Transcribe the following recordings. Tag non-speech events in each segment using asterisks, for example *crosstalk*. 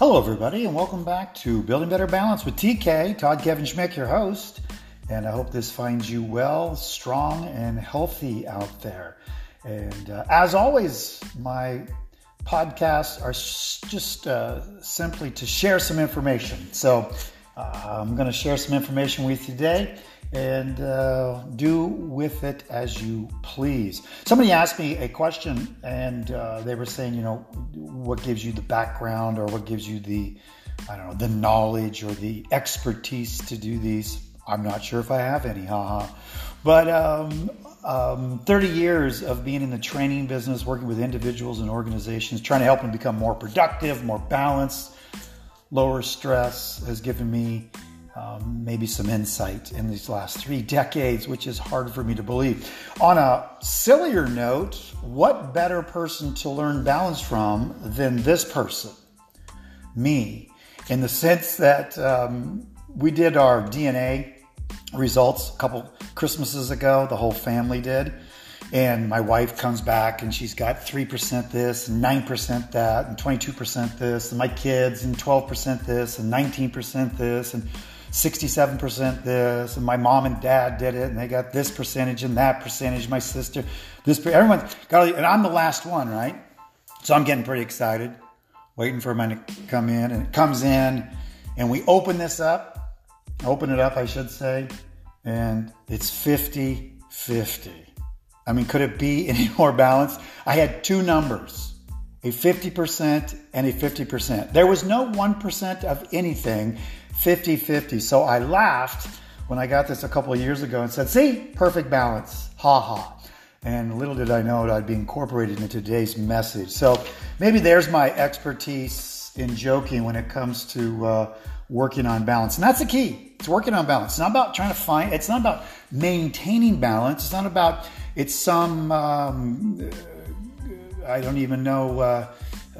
Hello, everybody, and welcome back to Building Better Balance with TK. Todd Kevin Schmick, your host. And I hope this finds you well, strong, and healthy out there. And uh, as always, my podcasts are just uh, simply to share some information. So uh, I'm going to share some information with you today and uh, do with it as you please. Somebody asked me a question and uh, they were saying, you know, what gives you the background or what gives you the, I don't know, the knowledge or the expertise to do these. I'm not sure if I have any, haha. But um, um, 30 years of being in the training business, working with individuals and organizations, trying to help them become more productive, more balanced, lower stress has given me um, maybe some insight in these last three decades, which is hard for me to believe. On a sillier note, what better person to learn balance from than this person? Me, in the sense that um, we did our DNA results a couple Christmases ago, the whole family did. And my wife comes back and she's got 3% this and 9% that and 22% this, and my kids and 12% this and 19% this and 67% this, and my mom and dad did it, and they got this percentage and that percentage. My sister, this, everyone got, and I'm the last one, right? So I'm getting pretty excited, waiting for mine to come in, and it comes in, and we open this up, open it up, I should say, and it's 50 50. I mean, could it be *laughs* any more balanced? I had two numbers a 50% and a 50%. There was no 1% of anything 50 50. So I laughed when I got this a couple of years ago and said, see, perfect balance. Ha ha. And little did I know that I'd be incorporated into today's message. So maybe there's my expertise in joking when it comes to uh, working on balance. And that's the key. It's working on balance. It's not about trying to find, it's not about maintaining balance. It's not about, it's some, um, I don't even know, uh,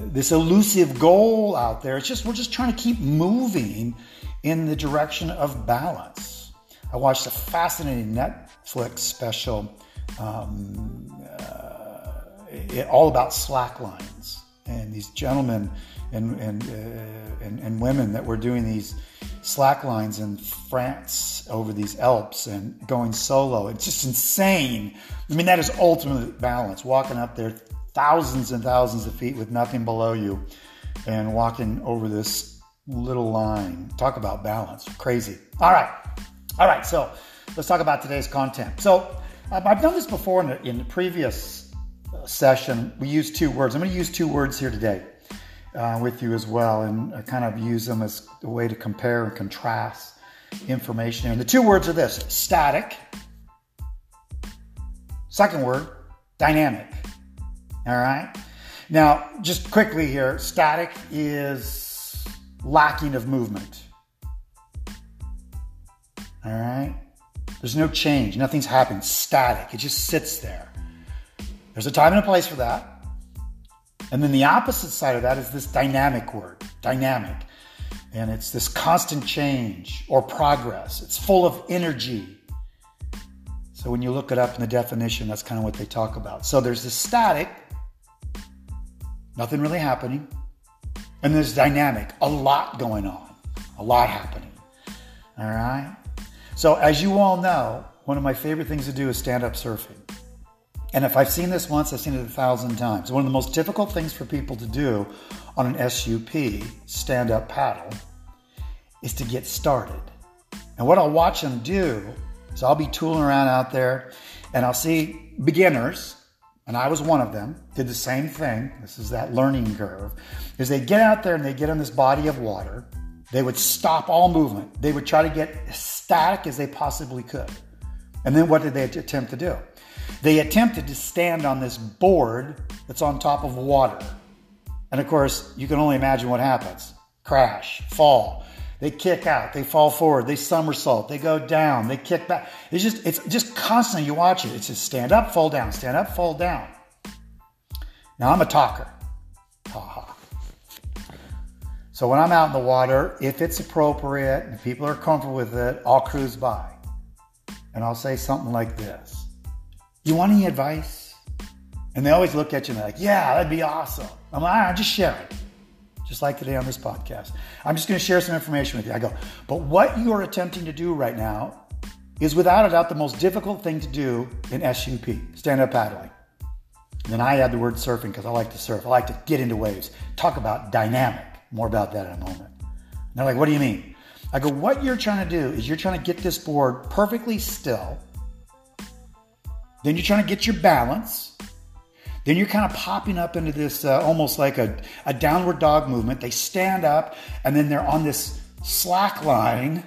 this elusive goal out there. It's just, we're just trying to keep moving in the direction of balance. I watched a fascinating Netflix special um, uh, all about slack lines and these gentlemen and and, uh, and, and women that were doing these slack lines in France over these Alps and going solo. It's just insane. I mean, that is ultimate balance. Walking up there thousands and thousands of feet with nothing below you and walking over this little line. Talk about balance. Crazy. All right. All right. So let's talk about today's content. So I've done this before in the, in the previous uh, session. We used two words. I'm going to use two words here today uh, with you as well and I kind of use them as a way to compare and contrast information. And the two words are this static. Second word, dynamic. All right. Now, just quickly here, static is lacking of movement. All right? There's no change. Nothing's happened. Static. It just sits there. There's a time and a place for that. And then the opposite side of that is this dynamic word, dynamic. And it's this constant change or progress. It's full of energy. So when you look it up in the definition, that's kind of what they talk about. So there's this static, nothing really happening. And there's dynamic, a lot going on, a lot happening. All right? So, as you all know, one of my favorite things to do is stand up surfing. And if I've seen this once, I've seen it a thousand times. One of the most difficult things for people to do on an SUP, stand up paddle, is to get started. And what I'll watch them do is I'll be tooling around out there and I'll see beginners and I was one of them, did the same thing. This is that learning curve. Is they get out there and they get on this body of water, they would stop all movement. They would try to get as static as they possibly could. And then what did they attempt to do? They attempted to stand on this board that's on top of water. And of course, you can only imagine what happens crash, fall. They kick out, they fall forward, they somersault, they go down, they kick back. It's just it's just constantly you watch it. It's just stand up, fall down, stand up, fall down. Now I'm a talker. Ha ha. So when I'm out in the water, if it's appropriate and people are comfortable with it, I'll cruise by. And I'll say something like this. You want any advice? And they always look at you and they're like, yeah, that'd be awesome. I'm like, ah, just share it. just like today on this podcast. I'm just going to share some information with you. I go, but what you are attempting to do right now is without a doubt the most difficult thing to do in SUP, stand up paddling. And then I add the word surfing because I like to surf. I like to get into waves. Talk about dynamic. More about that in a moment. And they're like, what do you mean? I go, what you're trying to do is you're trying to get this board perfectly still. Then you're trying to get your balance. Then you're kind of popping up into this uh, almost like a, a downward dog movement. They stand up and then they're on this slack line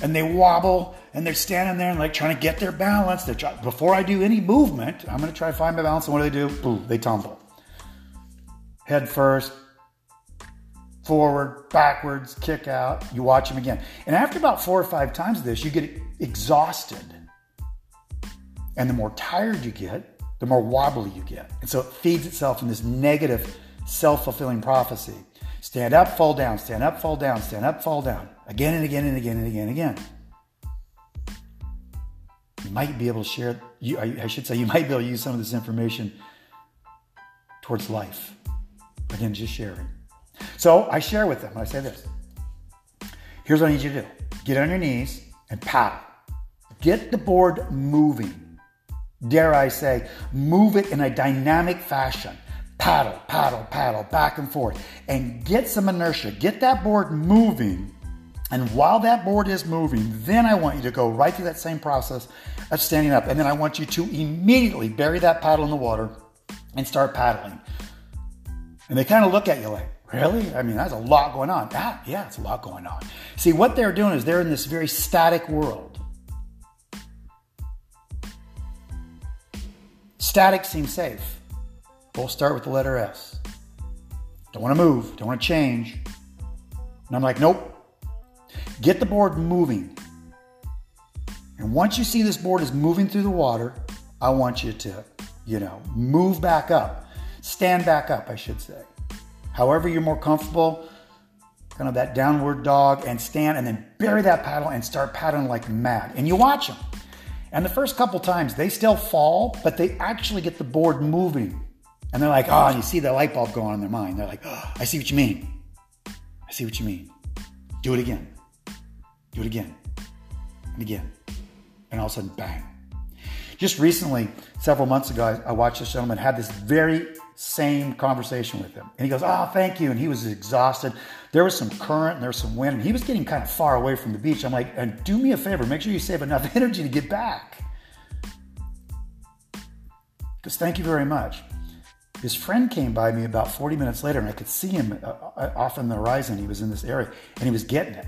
and they wobble and they're standing there and like trying to get their balance. They're try- before I do any movement, I'm going to try to find my balance. And what do they do? Boom, they tumble. Head first, forward, backwards, kick out. You watch them again. And after about four or five times of this, you get exhausted. And the more tired you get, the more wobbly you get. And so it feeds itself in this negative, self fulfilling prophecy. Stand up, fall down, stand up, fall down, stand up, fall down. Again and again and again and again and again. You might be able to share, you, I should say, you *laughs* might be able to use some of this information towards life. Again, just sharing. So I share with them. I say this Here's what I need you to do get on your knees and paddle. Get the board moving dare I say, move it in a dynamic fashion. Paddle, paddle, paddle, back and forth, and get some inertia. Get that board moving. And while that board is moving, then I want you to go right through that same process of standing up. And then I want you to immediately bury that paddle in the water and start paddling. And they kind of look at you like, Really? I mean, that's a lot going on. Ah, yeah, it's a lot going on. See, what they're doing is they're in this very static world. Static seems safe. Both start with the letter S. Don't want to move, don't want to change. And I'm like, nope. Get the board moving. And once you see this board is moving through the water, I want you to, you know, move back up. Stand back up, I should say. However, you're more comfortable, kind of that downward dog, and stand and then bury that paddle and start paddling like mad. And you watch them. And the first couple times they still fall, but they actually get the board moving. And they're like, oh, and you see the light bulb go on in their mind. They're like, oh, I see what you mean. I see what you mean. Do it again. Do it again. And again. And all of a sudden, bang. Just recently, several months ago, I watched this gentleman had this very same conversation with him. And he goes, Oh, thank you. And he was exhausted. There was some current and there was some wind, and he was getting kind of far away from the beach. I'm like, And do me a favor, make sure you save enough *laughs* energy to get back. Because thank you very much. His friend came by me about 40 minutes later, and I could see him uh, uh, off on the horizon. He was in this area, and he was getting it.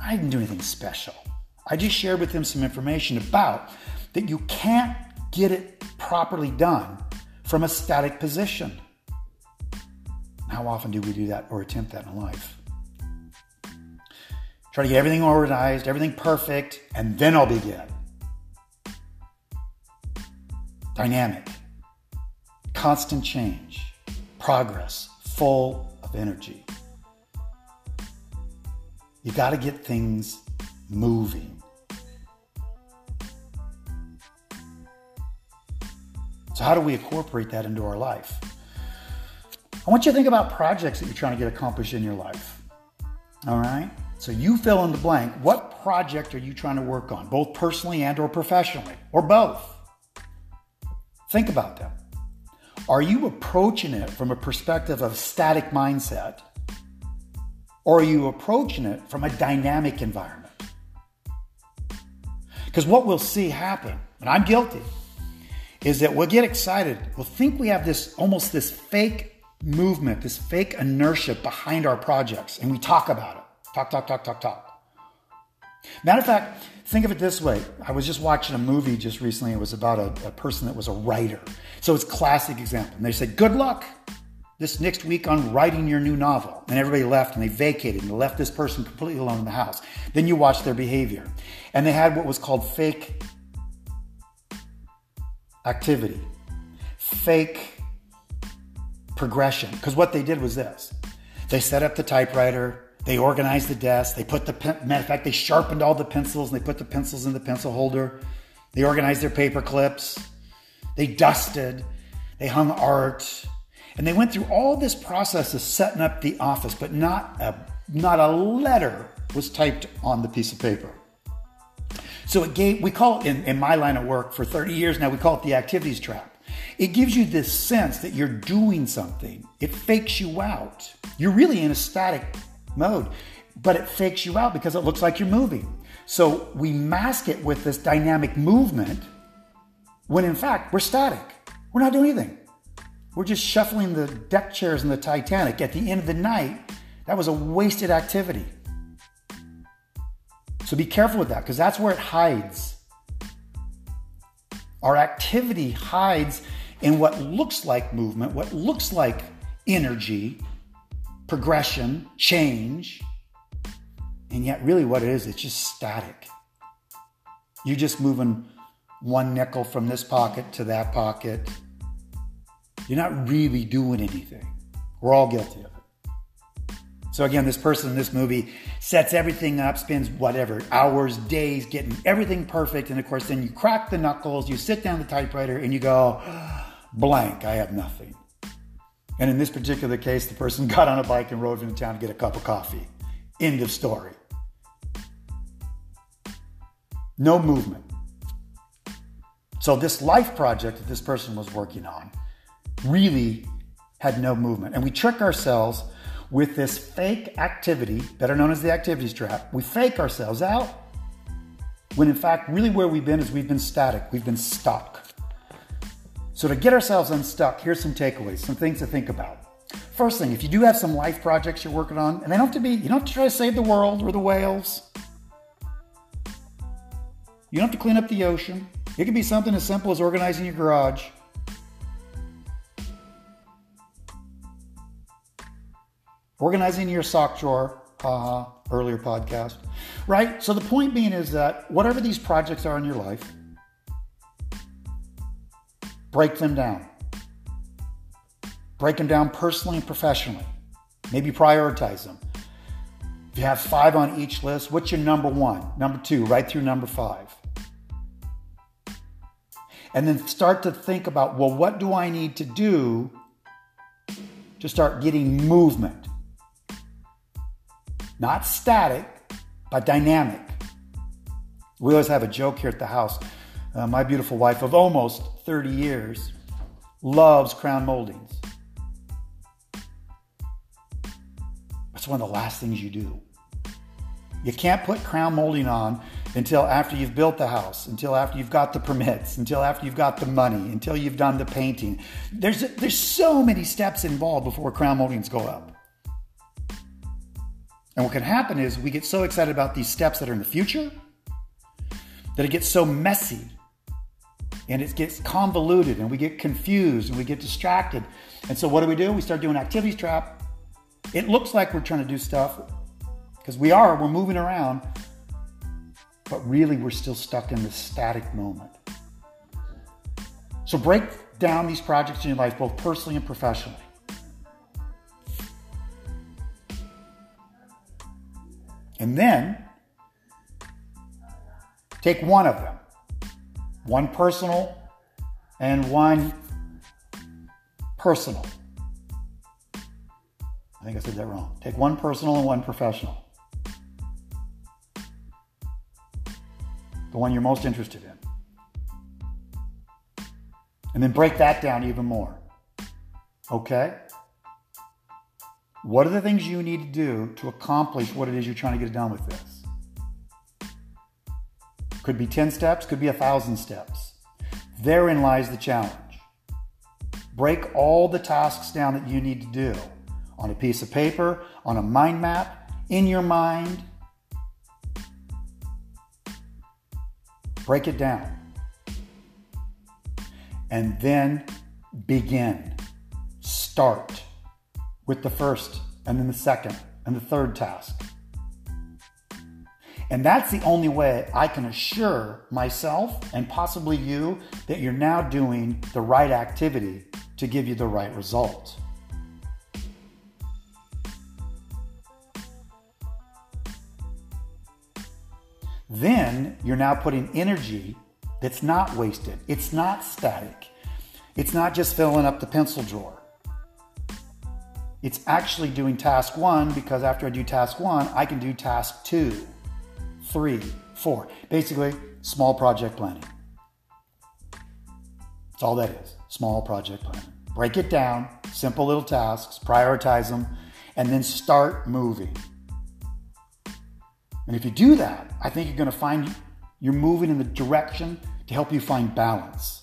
I didn't do anything special. I just shared with him some information about that you can't get it properly done from a static position. How often do we do that or attempt that in life? Try to get everything organized, everything perfect, and then I'll begin. Dynamic, constant change, progress, full of energy. You got to get things moving. So, how do we incorporate that into our life? I want you to think about projects that you're trying to get accomplished in your life. All right? So you fill in the blank. What project are you trying to work on, both personally and or professionally, or both? Think about them. Are you approaching it from a perspective of static mindset? Or are you approaching it from a dynamic environment? Because what we'll see happen, and I'm guilty, is that we'll get excited. We'll think we have this almost this fake movement, this fake inertia behind our projects, and we talk about it. Talk, talk, talk, talk, talk. Matter of fact, think of it this way. I was just watching a movie just recently. It was about a, a person that was a writer. So it's classic example. And they said, Good luck this next week on writing your new novel. And everybody left and they vacated and left this person completely alone in the house. Then you watch their behavior. And they had what was called fake activity, fake progression. Because what they did was this they set up the typewriter, they organized the desk, they put the pen, matter of fact, they sharpened all the pencils and they put the pencils in the pencil holder, they organized their paper clips, they dusted, they hung art. And they went through all this process of setting up the office, but not a, not a letter was typed on the piece of paper. So it gave, we call it in, in my line of work for 30 years now, we call it the activities trap. It gives you this sense that you're doing something. It fakes you out. You're really in a static mode, but it fakes you out because it looks like you're moving. So we mask it with this dynamic movement when in fact we're static. We're not doing anything. We're just shuffling the deck chairs in the Titanic. At the end of the night, that was a wasted activity. So be careful with that because that's where it hides. Our activity hides in what looks like movement, what looks like energy, progression, change. And yet, really, what it is, it's just static. You're just moving one nickel from this pocket to that pocket. You're not really doing anything. We're all guilty of it. So, again, this person in this movie sets everything up, spends whatever, hours, days getting everything perfect. And of course, then you crack the knuckles, you sit down the typewriter, and you go, blank, I have nothing. And in this particular case, the person *laughs* got on a bike and rode into town to get a cup of coffee. End of story. No movement. So, this life project that this person was working on really had no movement. And we trick ourselves with this fake activity, better known as the activities trap. We fake ourselves out when, in fact, really where we've been is we've been static, we've been stuck. So, to get ourselves unstuck, here's some takeaways, some things to think about. First thing, if you do have some life projects you're working on, and they don't have to be, you don't have to try to save the world or the whales. You don't have to clean up the ocean. It could be something as simple as organizing your garage. Organizing your sock drawer, uh, earlier podcast, right? So the point being is that whatever these projects are in your life, break them down. Break them down personally and professionally. Maybe prioritize them. If you have five on each list, what's your number one, number two, right through number five? and then start to think about well, what do I need to do to start getting movement? Not static, but dynamic. We always have a joke here at the house. Uh, my beautiful wife of almost 30 years loves crown moldings. That's one of the last things you do. You can't put crown molding on until after you've built the house, until after you've got the permits, until after you've got the money, until you've done the painting. There's, there's so many steps involved before crown moldings go up. And what can happen is we get so excited about these steps that are in the future that it gets so messy and it gets convoluted and we get confused and we get distracted. And so what do we do? We start doing activities trap. It looks like we're trying to do stuff because we are, we're moving around, but really we're still stuck in the static moment. So break down these projects in your life, both personally and professionally. And then take one of them, one personal and one personal. I think I said that wrong. Take one personal and one professional. the one you're most interested in. And then break that down even more. Okay? What are the things you need to do to accomplish what it is you're trying to get done with this? Could be 10 steps, could be a thousand steps. Therein lies the challenge. Break all the tasks down that you need to do on a piece of paper, on a mind map, in your mind, Break it down. And then begin. Start with the first, and then the second, and the third task. And that's the only way I can assure myself and possibly you that you're now doing the right activity to give you the right result. then you're now putting energy that's not wasted. It's not static. It's not just filling up the pencil drawer. it's actually doing task one because after I do task one, I can do task two, three, four. Basically, small project planning. That's all that is small project planning. Break it down, simple little tasks, prioritize them, and then start moving. And if you do that, I think you're going to find you're moving in the direction to help you find balance.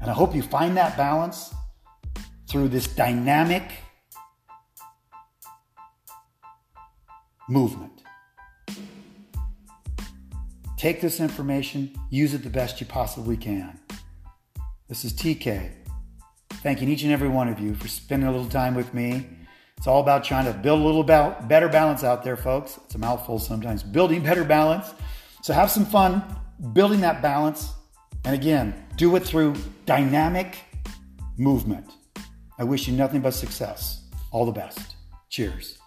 And I hope you find that balance through this dynamic movement. Take this information, use it the best you possibly can. This is TK, thanking each and every one of you for spending a little time with me. It's all about trying to build a little better balance out there, folks. It's a mouthful sometimes. Building better balance. So have some fun building that balance. And again, do it through dynamic movement. I wish you nothing but success. All the best. Cheers.